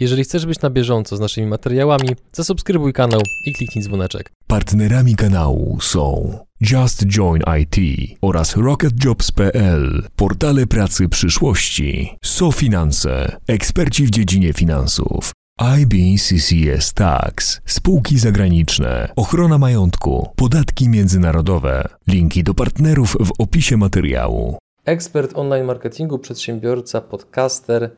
Jeżeli chcesz być na bieżąco z naszymi materiałami, zasubskrybuj kanał i kliknij dzwoneczek. Partnerami kanału są Just Join IT oraz RocketJobs.pl, portale pracy przyszłości, SoFinanse, eksperci w dziedzinie finansów, IBCCS Tax, spółki zagraniczne, ochrona majątku, podatki międzynarodowe. Linki do partnerów w opisie materiału. Ekspert online marketingu, przedsiębiorca, podcaster.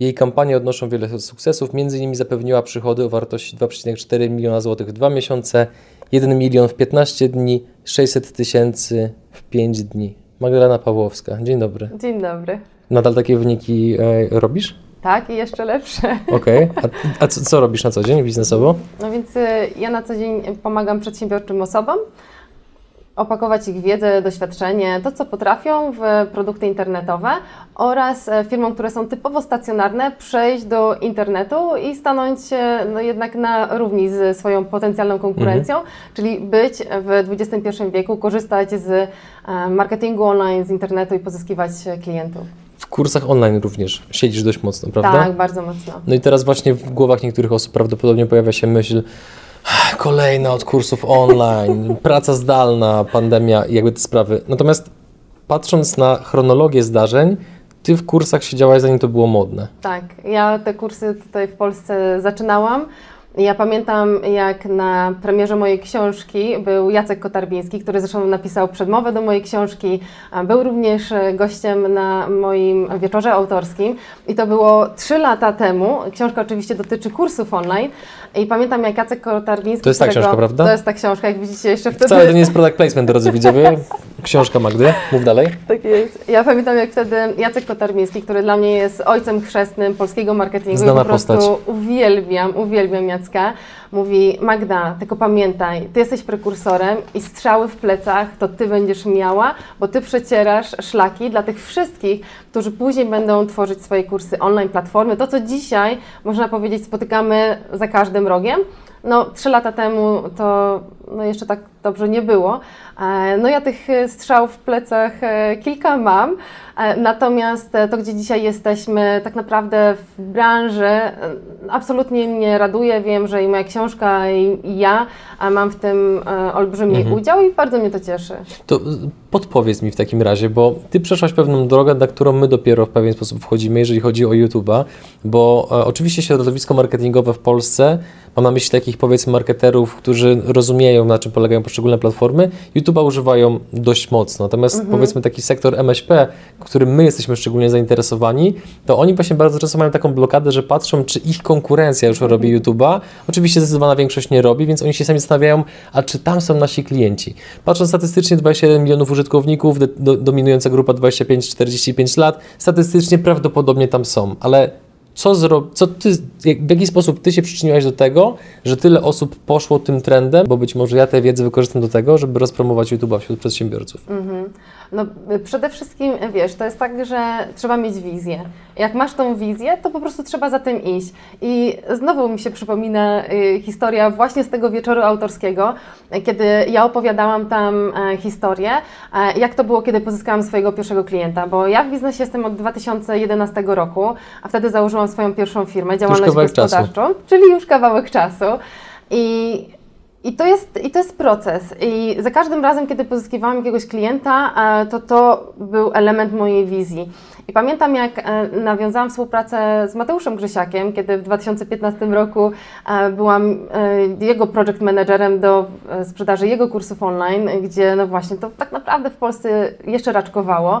Jej kampanie odnoszą wiele sukcesów, między innymi zapewniła przychody o wartości 2,4 miliona złotych w 2 miesiące, 1 milion w 15 dni, 600 tysięcy w 5 dni. Magdalena Pawłowska, dzień dobry. Dzień dobry. Nadal takie wyniki e, robisz? Tak, i jeszcze lepsze. Okej. A, a co, co robisz na co dzień biznesowo? No więc y, ja na co dzień pomagam przedsiębiorczym osobom opakować ich wiedzę, doświadczenie, to co potrafią w produkty internetowe oraz e, firmom, które są typowo stacjonarne, przejść do internetu i stanąć e, no, jednak na równi z swoją potencjalną konkurencją, czyli być w XXI wieku, korzystać z e, marketingu online, z internetu i pozyskiwać klientów. W kursach online również siedzisz dość mocno, prawda? Tak, bardzo mocno. No i teraz właśnie w głowach niektórych osób prawdopodobnie pojawia się myśl, kolejna od kursów online, praca zdalna, pandemia jakby te sprawy. Natomiast patrząc na chronologię zdarzeń, ty w kursach siedziałaś zanim to było modne. Tak, ja te kursy tutaj w Polsce zaczynałam. Ja pamiętam, jak na premierze mojej książki był Jacek Kotarbiński, który zresztą napisał przedmowę do mojej książki. Był również gościem na moim wieczorze autorskim i to było trzy lata temu. Książka oczywiście dotyczy kursów online i pamiętam, jak Jacek Kotarbiński... To jest ta książka, prawda? To jest ta książka, jak widzicie jeszcze wtedy... Wcale to nie jest product placement, drodzy widzowie. Książka Magdy. Mów dalej. Tak jest. Ja pamiętam, jak wtedy Jacek Kotarbiński, który dla mnie jest ojcem chrzestnym polskiego marketingu Znana i po prostu postać. uwielbiam, uwielbiam Jacka, mówi Magda, tylko pamiętaj, ty jesteś prekursorem i strzały w plecach to ty będziesz miała, bo ty przecierasz szlaki dla tych wszystkich, którzy później będą tworzyć swoje kursy online, platformy. To, co dzisiaj, można powiedzieć, spotykamy za każdym rogiem, no, trzy lata temu to no, jeszcze tak dobrze nie było. E, No ja tych e, strzałów w plecach e, kilka mam, natomiast to, gdzie dzisiaj jesteśmy, tak naprawdę w branży absolutnie mnie raduje. Wiem, że i moja książka, i ja mam w tym olbrzymi Mhm. udział i bardzo mnie to cieszy. To podpowiedz mi w takim razie, bo ty przeszłaś pewną drogę, na którą my dopiero w pewien sposób wchodzimy, jeżeli chodzi o YouTube'a, bo oczywiście środowisko marketingowe w Polsce, mam na myśli takich powiedzmy marketerów, którzy rozumieją na czym polegają poszczególne platformy, YouTube'a używają dość mocno. Natomiast powiedzmy taki sektor MŚP, którym my jesteśmy szczególnie zainteresowani, to oni właśnie bardzo często mają taką blokadę, że patrzą, czy ich konkurencja już robi YouTube'a. Oczywiście zdecydowana większość nie robi, więc oni się sami zastanawiają, a czy tam są nasi klienci. Patrząc statystycznie 21 milionów użytkowników, do, dominująca grupa 25-45 lat, statystycznie prawdopodobnie tam są, ale co, zro... co ty, w jaki sposób ty się przyczyniłaś do tego, że tyle osób poszło tym trendem, bo być może ja tę wiedzę wykorzystam do tego, żeby rozpromować YouTube'a wśród przedsiębiorców. No, przede wszystkim, wiesz, to jest tak, że trzeba mieć wizję. Jak masz tą wizję, to po prostu trzeba za tym iść. I znowu mi się przypomina y, historia właśnie z tego wieczoru autorskiego, kiedy ja opowiadałam tam e, historię, e, jak to było, kiedy pozyskałam swojego pierwszego klienta, bo ja w biznesie jestem od 2011 roku, a wtedy założyłam swoją pierwszą firmę, działalność kawałek czasu. gospodarczą, czyli już kawałek czasu. I i to, jest, I to jest proces. I za każdym razem, kiedy pozyskiwałam jakiegoś klienta, e, to to był element mojej wizji. I pamiętam, jak e, nawiązałam współpracę z Mateuszem Grzesiakiem, kiedy w 2015 roku e, byłam jego project managerem do sprzedaży jego kursów online, gdzie no właśnie to tak naprawdę w Polsce jeszcze raczkowało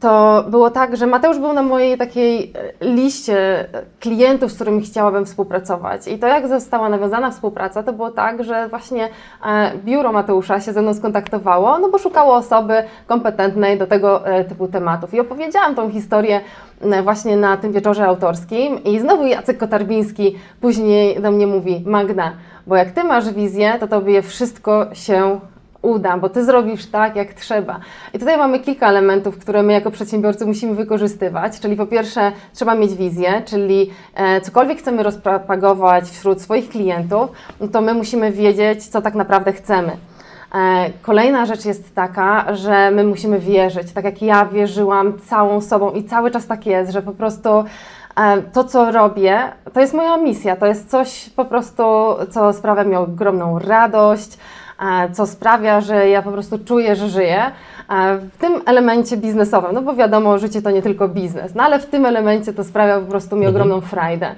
to było tak, że Mateusz był na mojej takiej e, liście e, klientów, z którymi chciałabym współpracować. I to, jak została nawiązana współpraca, to było tak, że właśnie e, biuro Mateusza się ze mną skontaktowało, no bo szukało osoby kompetentnej do tego typu tematów. I opowiedziałam tą historię właśnie na tym wieczorze autorskim. I znowu Jacek Kotarbiński później do mnie mówi: Magda, bo jak ty masz wizję, to tobie wszystko się uda, bo ty zrobisz tak, jak trzeba. I tutaj mamy kilka elementów, które my jako przedsiębiorcy musimy wykorzystywać. Czyli po pierwsze, trzeba mieć wizję, czyli e, cokolwiek chcemy rozpropagować wśród swoich klientów, no to my musimy wiedzieć, co tak naprawdę chcemy. E, Kolejna rzecz jest taka, że my musimy wierzyć, tak jak ja wierzyłam całą sobą i cały czas tak jest, że po prostu E, To, co robię, to jest moja misja, to jest coś po prostu, co sprawia mi ogromną radość, co sprawia, że ja po prostu czuję, że żyję. E, W tym elemencie biznesowym, no bo wiadomo, życie to nie tylko biznes, no ale w tym elemencie to sprawia po prostu mi ogromną frajdę.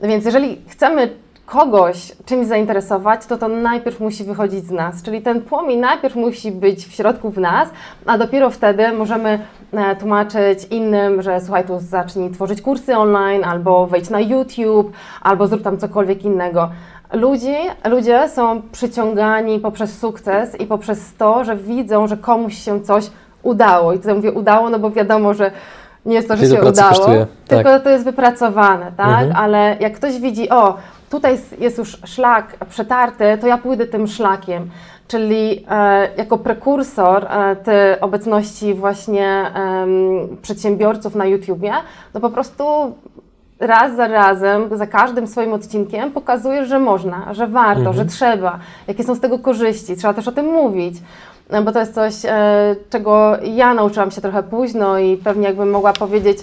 Więc jeżeli chcemy kogoś czymś zainteresować, to to najpierw musi wychodzić z nas, czyli ten płomień najpierw musi być w środku w nas, a dopiero wtedy możemy e, tłumaczyć innym, że słuchaj, tu zacznij tworzyć kursy online, albo wejdź na YouTube, albo zrób tam cokolwiek innego. Ludzie, ludzie są przyciągani poprzez sukces i poprzez to, że widzą, że komuś się coś udało. I tutaj mówię udało, no bo wiadomo, że nie jest to, że Ile się udało, kosztuje, tylko tak. to jest wypracowane, tak? Mhm. Ale jak ktoś widzi, o, tutaj jest- już szlak przetarty, to ja pójdę tym szlakiem. Czyli e, jako prekursor e, tej obecności właśnie em, przedsiębiorców na YouTubie, no po prostu raz za razem, za każdym swoim odcinkiem pokazujesz, że można, że warto, że trzeba, jakie są z tego korzyści, trzeba też o tym mówić. No, bo to jest coś, e, czego ja nauczyłam się trochę późno i pewnie jakbym mogła powiedzieć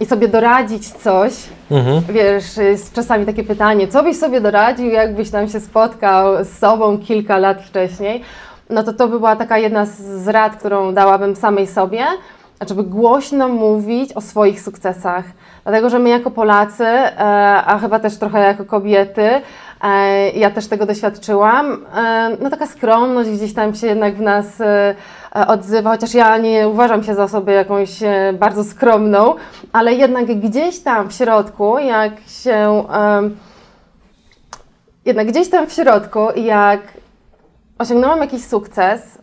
i sobie doradzić coś, Mhm. Wiesz, jest czasami takie pytanie, co byś sobie doradził, jakbyś tam się spotkał z sobą kilka lat wcześniej? No to to by była taka jedna z rad, którą dałabym samej sobie, żeby głośno mówić o swoich sukcesach. Dlatego, że my jako Polacy, e, a chyba też trochę jako kobiety, e, ja też tego doświadczyłam, e, no taka skromność gdzieś tam się jednak w nas odzywa, chociaż ja nie uważam się za osobę jakąś bardzo skromną, ale jednak gdzieś tam w środku, jak się, jednak gdzieś tam w środku, jak osiągnęłam jakiś sukces,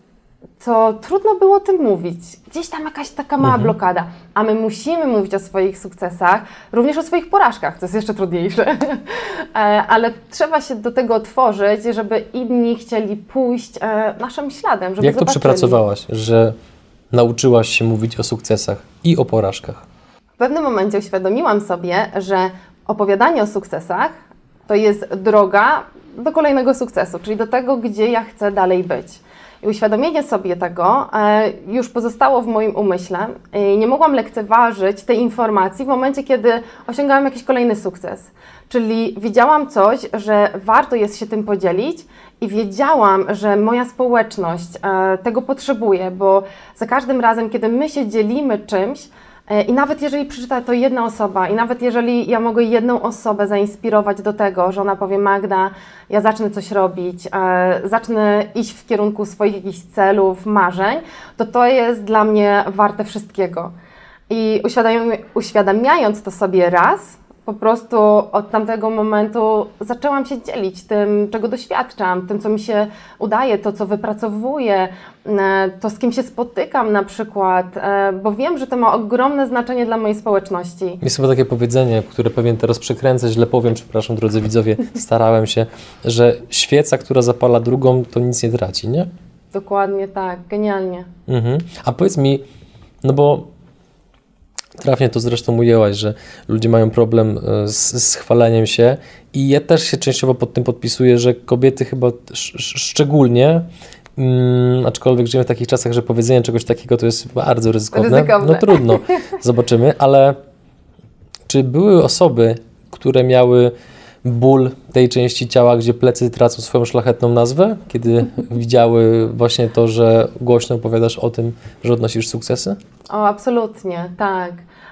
to trudno było o tym mówić. Gdzieś tam jakaś taka mała blokada. A my musimy mówić o swoich sukcesach, również o swoich porażkach, co jest jeszcze trudniejsze. E, Ale trzeba się do tego otworzyć, żeby inni chcieli pójść e, naszym śladem, żeby Jak to zobaczyli. przepracowałaś, że nauczyłaś się mówić o sukcesach i o porażkach? W pewnym momencie uświadomiłam sobie, że opowiadanie o sukcesach to jest droga do kolejnego sukcesu, czyli do tego, gdzie ja chcę dalej być. I uświadomienie sobie tego e, już pozostało w moim umyśle nie mogłam lekceważyć tej informacji w momencie, kiedy osiągałam jakiś kolejny sukces. Czyli widziałam coś, że warto jest się tym podzielić i wiedziałam, że moja społeczność e, tego potrzebuje, bo za każdym razem, kiedy my się dzielimy czymś, I nawet jeżeli przeczyta to jedna osoba, i nawet jeżeli ja mogę jedną osobę zainspirować do tego, że ona powie: Magda, ja zacznę coś robić, e, zacznę iść w kierunku swoich jakichś celów, marzeń, to to jest dla mnie warte wszystkiego. I uświadami- uświadamiając to sobie raz, po prostu od tamtego momentu zaczęłam się dzielić tym, czego doświadczam, tym, co mi się udaje, to, co wypracowuję, e, to, z kim się spotykam na przykład, e, bo wiem, że to ma ogromne znaczenie dla mojej społeczności. Jest chyba takie powiedzenie, które pewien teraz przekręcę, źle powiem, przepraszam drodzy widzowie, starałem się, że świeca, która zapala drugą, to nic nie traci, nie? Dokładnie tak, genialnie. Mhm. A powiedz mi, no bo trafnie to zresztą ujęłaś, że ludzie mają problem e, z, z chwaleniem się i ja też się częściowo pod tym podpisuję, że kobiety chyba sz, sz, szczególnie, mm, aczkolwiek żyjemy w takich czasach, że powiedzenie czegoś takiego to jest bardzo ryzykowne. Ryzykowne. No trudno, zobaczymy, ale czy były osoby, które miały ból tej części ciała, gdzie plecy tracą swoją szlachetną nazwę, kiedy widziały właśnie to, że głośno opowiadasz o tym, że odnosisz sukcesy? O, absolutnie, tak.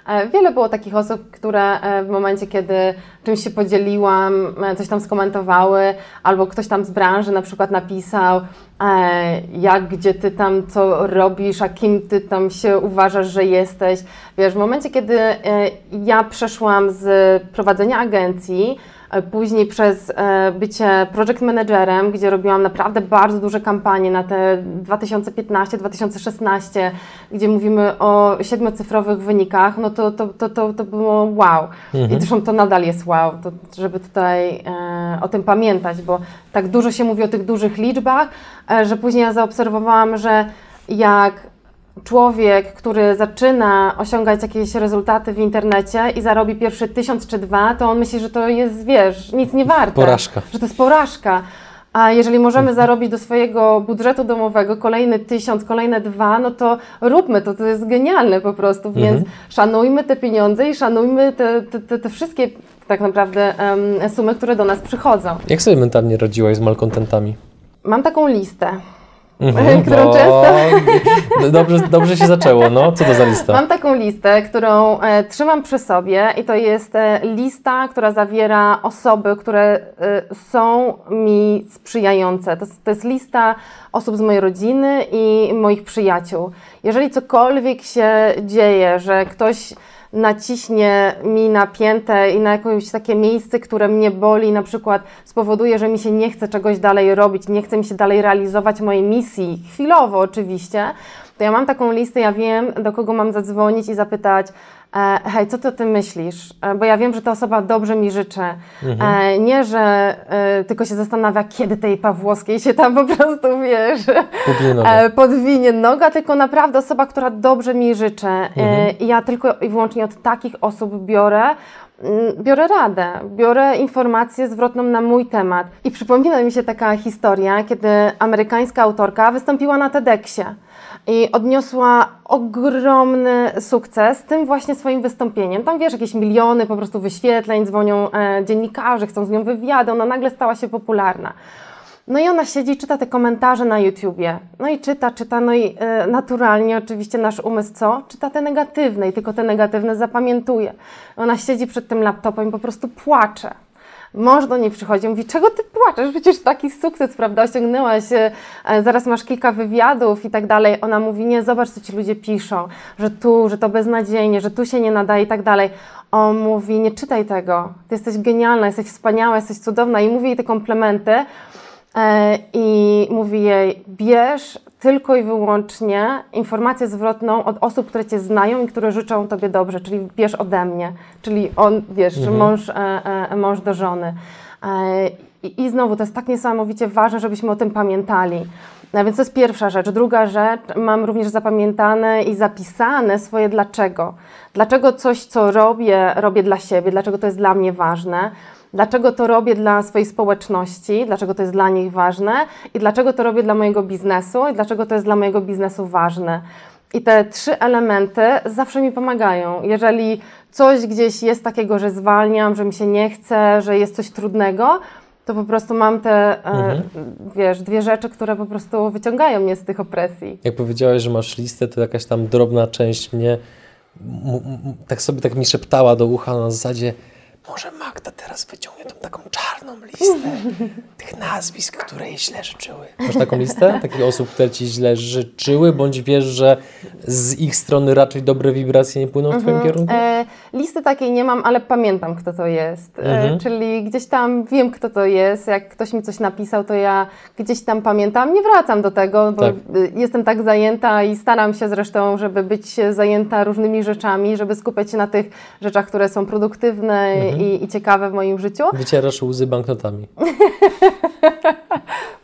E, Wiele było takich osób, które e, w momencie, kiedy czymś się podzieliłam, e, coś tam skomentowały, albo ktoś tam z branży na przykład napisał, jak, gdzie ty tam co robisz, a kim ty tam się uważasz, że jesteś. Wiesz, w momencie, kiedy ja przeszłam z prowadzenia agencji, później przez e, bycie project managerem, gdzie robiłam naprawdę bardzo duże kampanie na te 2015-2016, gdzie mówimy o siedmiocyfrowych wynikach, no to, to, to, to, to było wow. I zresztą to nadal jest wow, to, żeby tutaj e, o tym pamiętać, bo tak dużo się mówi o tych dużych liczbach, e, że później ja zaobserwowałam, że jak człowiek, który zaczyna osiągać jakieś rezultaty w internecie i zarobi pierwszy tysiąc czy dwa, to on myśli, że to jest, wiesz, nic nie warte. Porażka. Że to jest porażka. A jeżeli możemy zarobić do swojego budżetu domowego kolejny tysiąc, kolejne dwa, no to róbmy to, to jest genialne po prostu, więc szanujmy te pieniądze i szanujmy te, te, te, wszystkie tak naprawdę em, sumy, które do nas przychodzą. Jak sobie mentalnie radziłaś z malkontentami? Mam taką listę, Mhm, którą bo- często... No Dobrze, dobrze się zaczęło, no. Co to za lista? Mam taką listę, którą e, trzymam przy sobie i to jest e, lista, która zawiera osoby, które e, są mi sprzyjające. To, to jest lista osób z mojej rodziny i moich przyjaciół. Jeżeli cokolwiek się dzieje, że ktoś naciśnie mi na piętę i na jakieś takie miejsce, które mnie boli, na przykład spowoduje, że mi się nie chce czegoś dalej robić, nie chce mi się dalej realizować mojej misji, chwilowo oczywiście, to ja mam taką listę, ja wiem, do kogo mam zadzwonić i zapytać, e, hej, co ty o tym myślisz? E, bo ja wiem, że ta osoba dobrze mi życzy. E, nie, że tylko się zastanawia, kiedy tej Pawłowskiej się tam po prostu, wiesz, Kupię nogę. e, podwinie noga, tylko naprawdę osoba, która dobrze mi życzy. I ja tylko i wyłącznie od takich osób biorę biorę radę, biorę informację zwrotną na mój temat. I przypomina mi się taka historia, kiedy amerykańska autorka wystąpiła na TEDxie i odniosła ogromny sukces tym właśnie swoim wystąpieniem. Tam wiesz, jakieś miliony po prostu wyświetleń, dzwonią e, dziennikarze, chcą z nią wywiady, ona nagle stała się popularna. No i ona siedzi, czyta te komentarze na YouTubie. No i czyta, czyta, no i e, naturalnie oczywiście nasz umysł co? Czyta te negatywne i tylko te negatywne zapamiętuje. Ona siedzi przed tym laptopem i po prostu płacze. Mąż do niej przychodzi, mówi, czego ty płaczesz? Przecież taki sukces, prawda, osiągnęłaś, e, e, zaraz masz kilka wywiadów i tak dalej. Ona mówi, nie, zobacz, co ci ludzie piszą, że tu, że to beznadziejnie, że tu się nie nadaje i tak dalej. On mówi, nie czytaj tego, ty jesteś genialna, jesteś wspaniała, jesteś cudowna i mówi jej te komplementy. E, i mówi jej, bierz tylko i wyłącznie informację zwrotną od osób, które Cię znają i które życzą Tobie dobrze, czyli bierz ode mnie, czyli on, wiesz, że mąż, e, e, mąż do żony. I, I znowu, to jest tak niesamowicie ważne, żebyśmy o tym pamiętali. No więc to jest pierwsza rzecz. Druga rzecz, mam również zapamiętane i zapisane swoje dlaczego. Dlaczego coś, co robię, robię dla siebie, dlaczego to jest dla mnie ważne. Dlaczego to robię dla swojej społeczności, dlaczego to jest dla nich ważne i dlaczego to robię dla mojego biznesu i dlaczego to jest dla mojego biznesu ważne. I te trzy elementy zawsze mi pomagają. Jeżeli coś gdzieś jest takiego, że zwalniam, że mi się nie chce, że jest coś trudnego, to po prostu mam te, e, wiesz, dwie rzeczy, które po prostu wyciągają mnie z tych opresji. Jak powiedziałeś, że masz listę, to jakaś tam drobna część mnie tak sobie tak mi szeptała do ucha na zasadzie może Magda teraz wyciągnie tą taką czarną listę tych nazwisk, które jej źle życzyły. Masz taką listę? Takich osób, które ci źle życzyły, bądź wiesz, że z ich strony raczej dobre wibracje nie płyną w twoim kierunku? E, listy takiej nie mam, ale pamiętam, kto to jest. E, Mhm. czyli gdzieś tam wiem, kto to jest. Jak ktoś mi coś napisał, to ja gdzieś tam pamiętam. Nie wracam do tego, bo Tak. y, jestem tak zajęta i staram się zresztą, żeby być zajęta różnymi rzeczami, żeby skupiać się na tych rzeczach, które są produktywne Mhm. i, i ciekawe w moim życiu. Wycierasz łzy banknotami.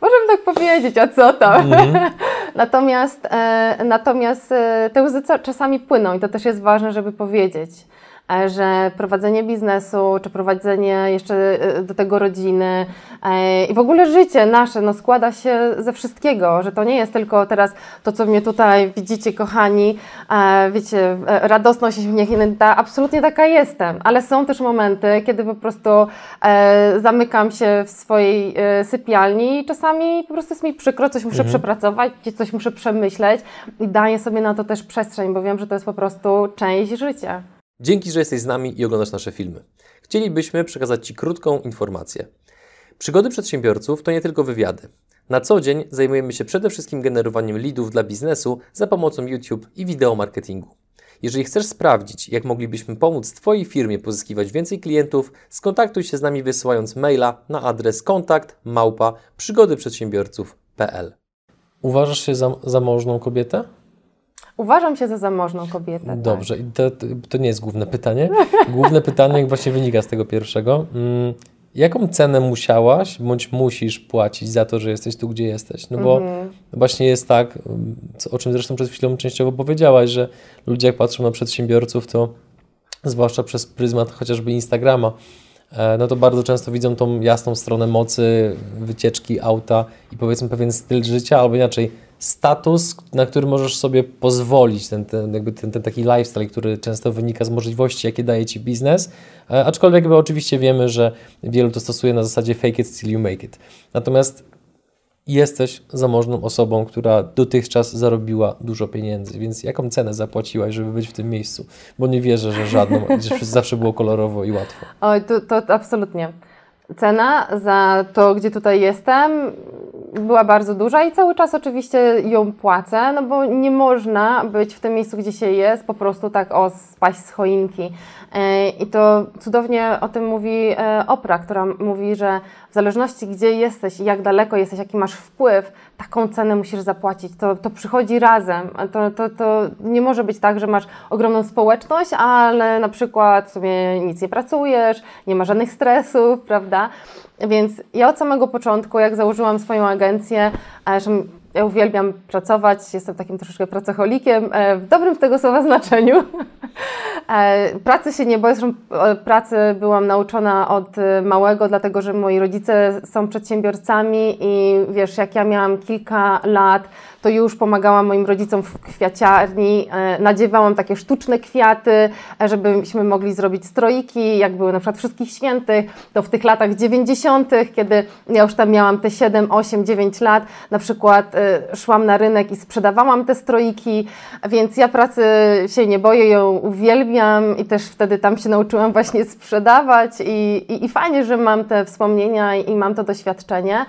Możemy tak powiedzieć, a co tam? natomiast e, natomiast e, te łzy czasami płyną i to też jest ważne, żeby powiedzieć, e, że prowadzenie biznesu, czy prowadzenie jeszcze e, do tego rodziny e, i w ogóle życie nasze no, składa się ze wszystkiego, że to nie jest tylko teraz to, co mnie tutaj widzicie, kochani, e, wiecie, e, radosność, uśmiechnięta, absolutnie taka jestem, ale są też momenty, kiedy po prostu e, zamykam się w swojej e, sypialni i czasami po prostu jest mi przykro, coś muszę przepracować, gdzieś coś muszę przemyśleć i daję sobie na to też przestrzeń, bo wiem, że to jest po prostu część życia. Dzięki, że jesteś z nami i oglądasz nasze filmy. Chcielibyśmy przekazać Ci krótką informację. Przygody przedsiębiorców to nie tylko wywiady. Na co dzień zajmujemy się przede wszystkim generowaniem leadów dla biznesu za pomocą YouTube i wideo marketingu. Jeżeli chcesz sprawdzić, jak moglibyśmy pomóc Twojej firmie pozyskiwać więcej klientów, skontaktuj się z nami wysyłając maila na adres kontakt małpa przygodyprzedsiębiorców.pl Uważasz się za zamożną kobietę? Uważam się za zamożną kobietę. tak. Dobrze, i to, to, nie jest główne pytanie. Główne pytanie jak właśnie wynika z tego pierwszego. Mm, Jaką cenę musiałaś bądź musisz płacić za to, że jesteś tu, gdzie jesteś? No bo właśnie jest tak, o czym zresztą przed chwilą częściowo powiedziałaś, że ludzie jak patrzą na przedsiębiorców, to zwłaszcza przez pryzmat chociażby Instagrama, e, no to bardzo często widzą tą jasną stronę mocy, wycieczki auta i powiedzmy pewien styl życia, albo inaczej status, na który możesz sobie pozwolić, ten, ten, jakby ten, ten taki lifestyle, który często wynika z możliwości, jakie daje Ci biznes, e, aczkolwiek jakby oczywiście wiemy, że wielu to stosuje na zasadzie fake it till you make it. Natomiast jesteś zamożną osobą, która dotychczas zarobiła dużo pieniędzy, więc jaką cenę zapłaciłaś, żeby być w tym miejscu? Bo nie wierzę, że żadną, że zawsze było kolorowo i łatwo. Oj, to, to absolutnie. Cena za to, gdzie tutaj jestem, była bardzo duża i cały czas oczywiście ją płacę, no bo nie można być w tym miejscu, gdzie się jest, po prostu tak o spaść z choinki. E, I to cudownie o tym mówi e, Opra, która mówi, że w zależności gdzie jesteś i jak daleko jesteś, jaki masz wpływ, taką cenę musisz zapłacić. To, to przychodzi razem. To, to, to nie może być tak, że masz ogromną społeczność, ale na przykład sobie nic nie pracujesz, nie ma żadnych stresów, prawda? Więc ja od samego początku, jak założyłam swoją agencję, ja uwielbiam pracować, jestem takim troszeczkę pracocholikiem, e, w dobrym tego słowa znaczeniu. E, pracy się nie boję, e, pracy byłam nauczona od małego, dlatego że moi rodzice są przedsiębiorcami i wiesz, jak ja miałam kilka lat, to już pomagałam moim rodzicom w kwiaciarni, nadziewałam takie sztuczne kwiaty, żebyśmy mogli zrobić stroiki, jak były na przykład Wszystkich Świętych, to w tych latach 90., kiedy ja już tam miałam te 7, 8, 9 lat, na przykład szłam na rynek i sprzedawałam te stroiki, więc ja pracy się nie boję, ją uwielbiam i też wtedy tam się nauczyłam właśnie sprzedawać i, i, i fajnie, że mam te wspomnienia i, i mam to doświadczenie.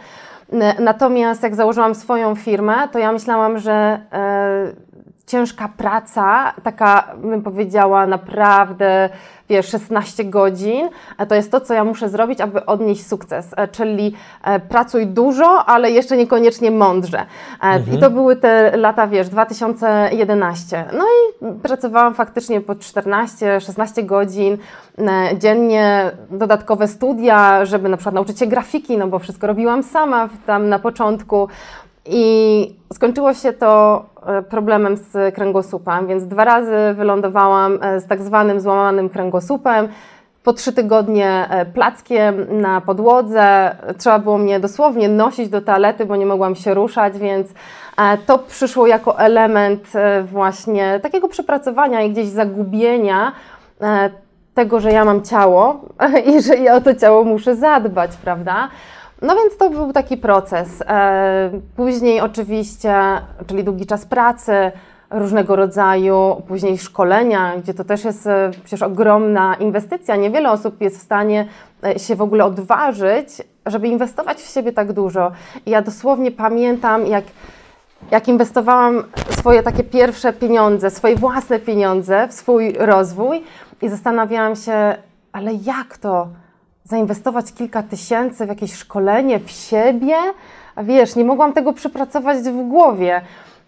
Natomiast jak założyłam swoją firmę, to ja myślałam, że e, ciężka praca, taka bym powiedziała naprawdę wiesz, 16 godzin, to jest to, co ja muszę zrobić, aby odnieść sukces, e, czyli e, pracuj dużo, ale jeszcze niekoniecznie mądrze. E, mhm. I to były te lata, wiesz, 2011. No i pracowałam faktycznie po 14-16 godzin dziennie, dodatkowe studia, żeby na przykład nauczyć się grafiki, no bo wszystko robiłam sama tam na początku. I skończyło się to e, problemem z kręgosłupem, więc dwa razy wylądowałam e, z tak zwanym złamanym kręgosłupem. Po trzy tygodnie e, plackiem na podłodze. Trzeba było mnie dosłownie nosić do toalety, bo nie mogłam się ruszać, więc to przyszło jako element właśnie takiego przepracowania i gdzieś zagubienia tego, że ja mam ciało i że ja o to ciało muszę zadbać, prawda? No więc to był taki proces. E, później oczywiście, czyli długi czas pracy, różnego rodzaju, później szkolenia, gdzie to też jest e, przecież ogromna inwestycja. Niewiele osób jest w stanie e, się w ogóle odważyć, żeby inwestować w siebie tak dużo. I ja dosłownie pamiętam, jak, jak inwestowałam swoje takie pierwsze pieniądze, swoje własne pieniądze w swój rozwój i zastanawiałam się, ale jak to? Zainwestować kilka tysięcy w jakieś szkolenie, w siebie. A wiesz, nie mogłam tego przepracować w głowie.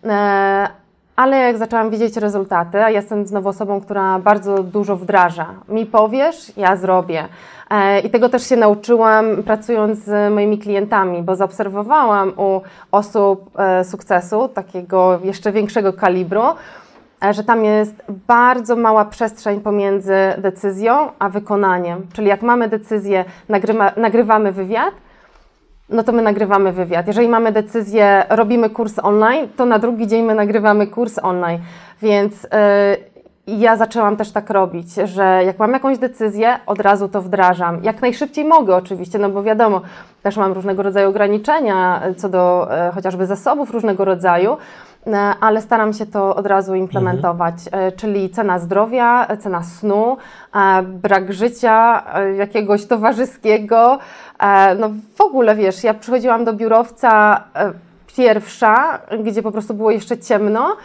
E, ale jak zaczęłam widzieć rezultaty, a jestem znowu osobą, która bardzo dużo wdraża. Mi powiesz, ja zrobię. E, I tego też się nauczyłam pracując z moimi klientami, bo zaobserwowałam u osób e, sukcesu, takiego jeszcze większego kalibru, że tam jest bardzo mała przestrzeń pomiędzy decyzją a wykonaniem. Czyli jak mamy decyzję, nagrywa, nagrywamy wywiad, no to my nagrywamy wywiad. Jeżeli mamy decyzję, robimy kurs online, to na drugi dzień my nagrywamy kurs online. Więc yy, ja zaczęłam też tak robić, że jak mam jakąś decyzję, od razu to wdrażam. Jak najszybciej mogę oczywiście, no bo wiadomo, też mam różnego rodzaju ograniczenia co do yy, chociażby zasobów różnego rodzaju, E, ale staram się to od razu implementować, mhm. czyli cena zdrowia, cena snu, e, brak życia jakiegoś towarzyskiego. No w ogóle wiesz, ja przychodziłam do biurowca pierwsza, gdzie po prostu było jeszcze ciemno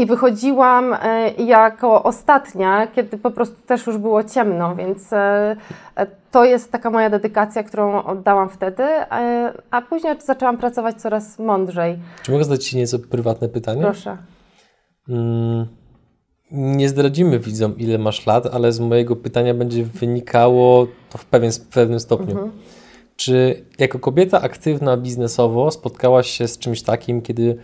i wychodziłam e, jako ostatnia, kiedy po prostu też już było ciemno, więc e, e, to jest taka moja dedykacja, którą oddałam wtedy, a później zaczęłam pracować coraz mądrzej. Czy mogę zadać Ci nieco prywatne pytanie? Proszę. Mm, nie zdradzimy widzom, ile masz lat, ale z mojego pytania będzie wynikało to w, pewien, w pewnym stopniu. Mhm. Czy jako kobieta aktywna biznesowo spotkałaś się z czymś takim, kiedy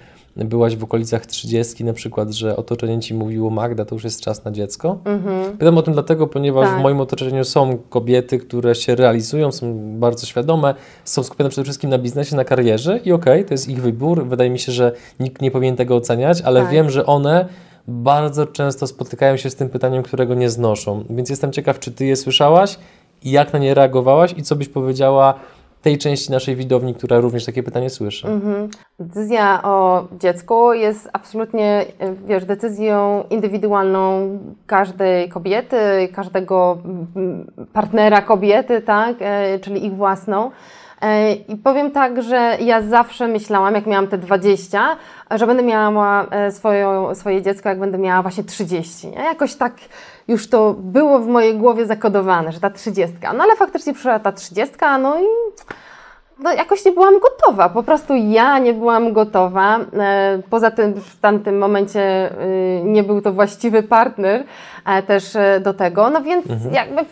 byłaś w okolicach 30 na przykład, że otoczenie Ci mówiło Magda, to już jest czas na dziecko? Mhm. Pytam o tym dlatego, ponieważ tak. w moim otoczeniu są kobiety, które się realizują, są bardzo świadome, są skupione przede wszystkim na biznesie, na karierze i okej, okay, to jest ich wybór. Wydaje mi się, że nikt nie powinien tego oceniać, ale tak. wiem, że one bardzo często spotykają się z tym pytaniem, którego nie znoszą. Więc jestem ciekaw, czy Ty je słyszałaś jak na nie reagowałaś i co byś powiedziała tej części naszej widowni, która również takie pytanie słyszy. Mhm. Decyzja o dziecku jest absolutnie, wiesz, decyzją indywidualną każdej kobiety, każdego mm, partnera kobiety, tak, e, czyli ich własną. E, I powiem tak, że ja zawsze myślałam, jak miałam te 20, że będę miała e, swoją, swoje dziecko, jak będę miała właśnie 30. Nie? Jakoś tak już to było w mojej głowie zakodowane, że ta 30. No ale faktycznie przyszła ta 30, no i no, jakoś nie byłam gotowa. Po prostu ja nie byłam gotowa. E, poza tym w tamtym momencie nie był to właściwy partner też do tego, no więc mhm. jakby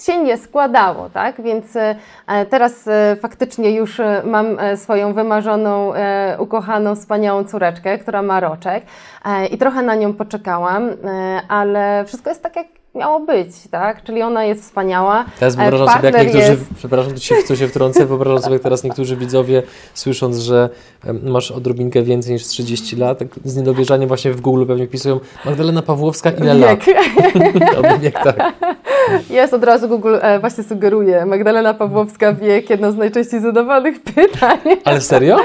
się nie składało, tak? Więc e, teraz e, faktycznie już e, mam swoją wymarzoną, ukochaną, wspaniałą córeczkę, która ma roczek i trochę na nią poczekałam, ale wszystko jest tak, jak miało być, tak? Czyli ona jest wspaniała. Teraz wyobrażam sobie, jak niektórzy, jest... przepraszam, tu się wtrącę, wyobrażam sobie, jak teraz niektórzy widzowie, słysząc, że masz odrobinkę więcej niż 30 lat, tak z niedowierzaniem właśnie w Google pewnie wpisują Magdalena Pawłowska, ile wiek. lat? Wiek, tak. Jest od razu Google e, właśnie sugeruje. Magdalena Pawłowska wiek, jedno z najczęściej zadawanych pytań. Ale serio?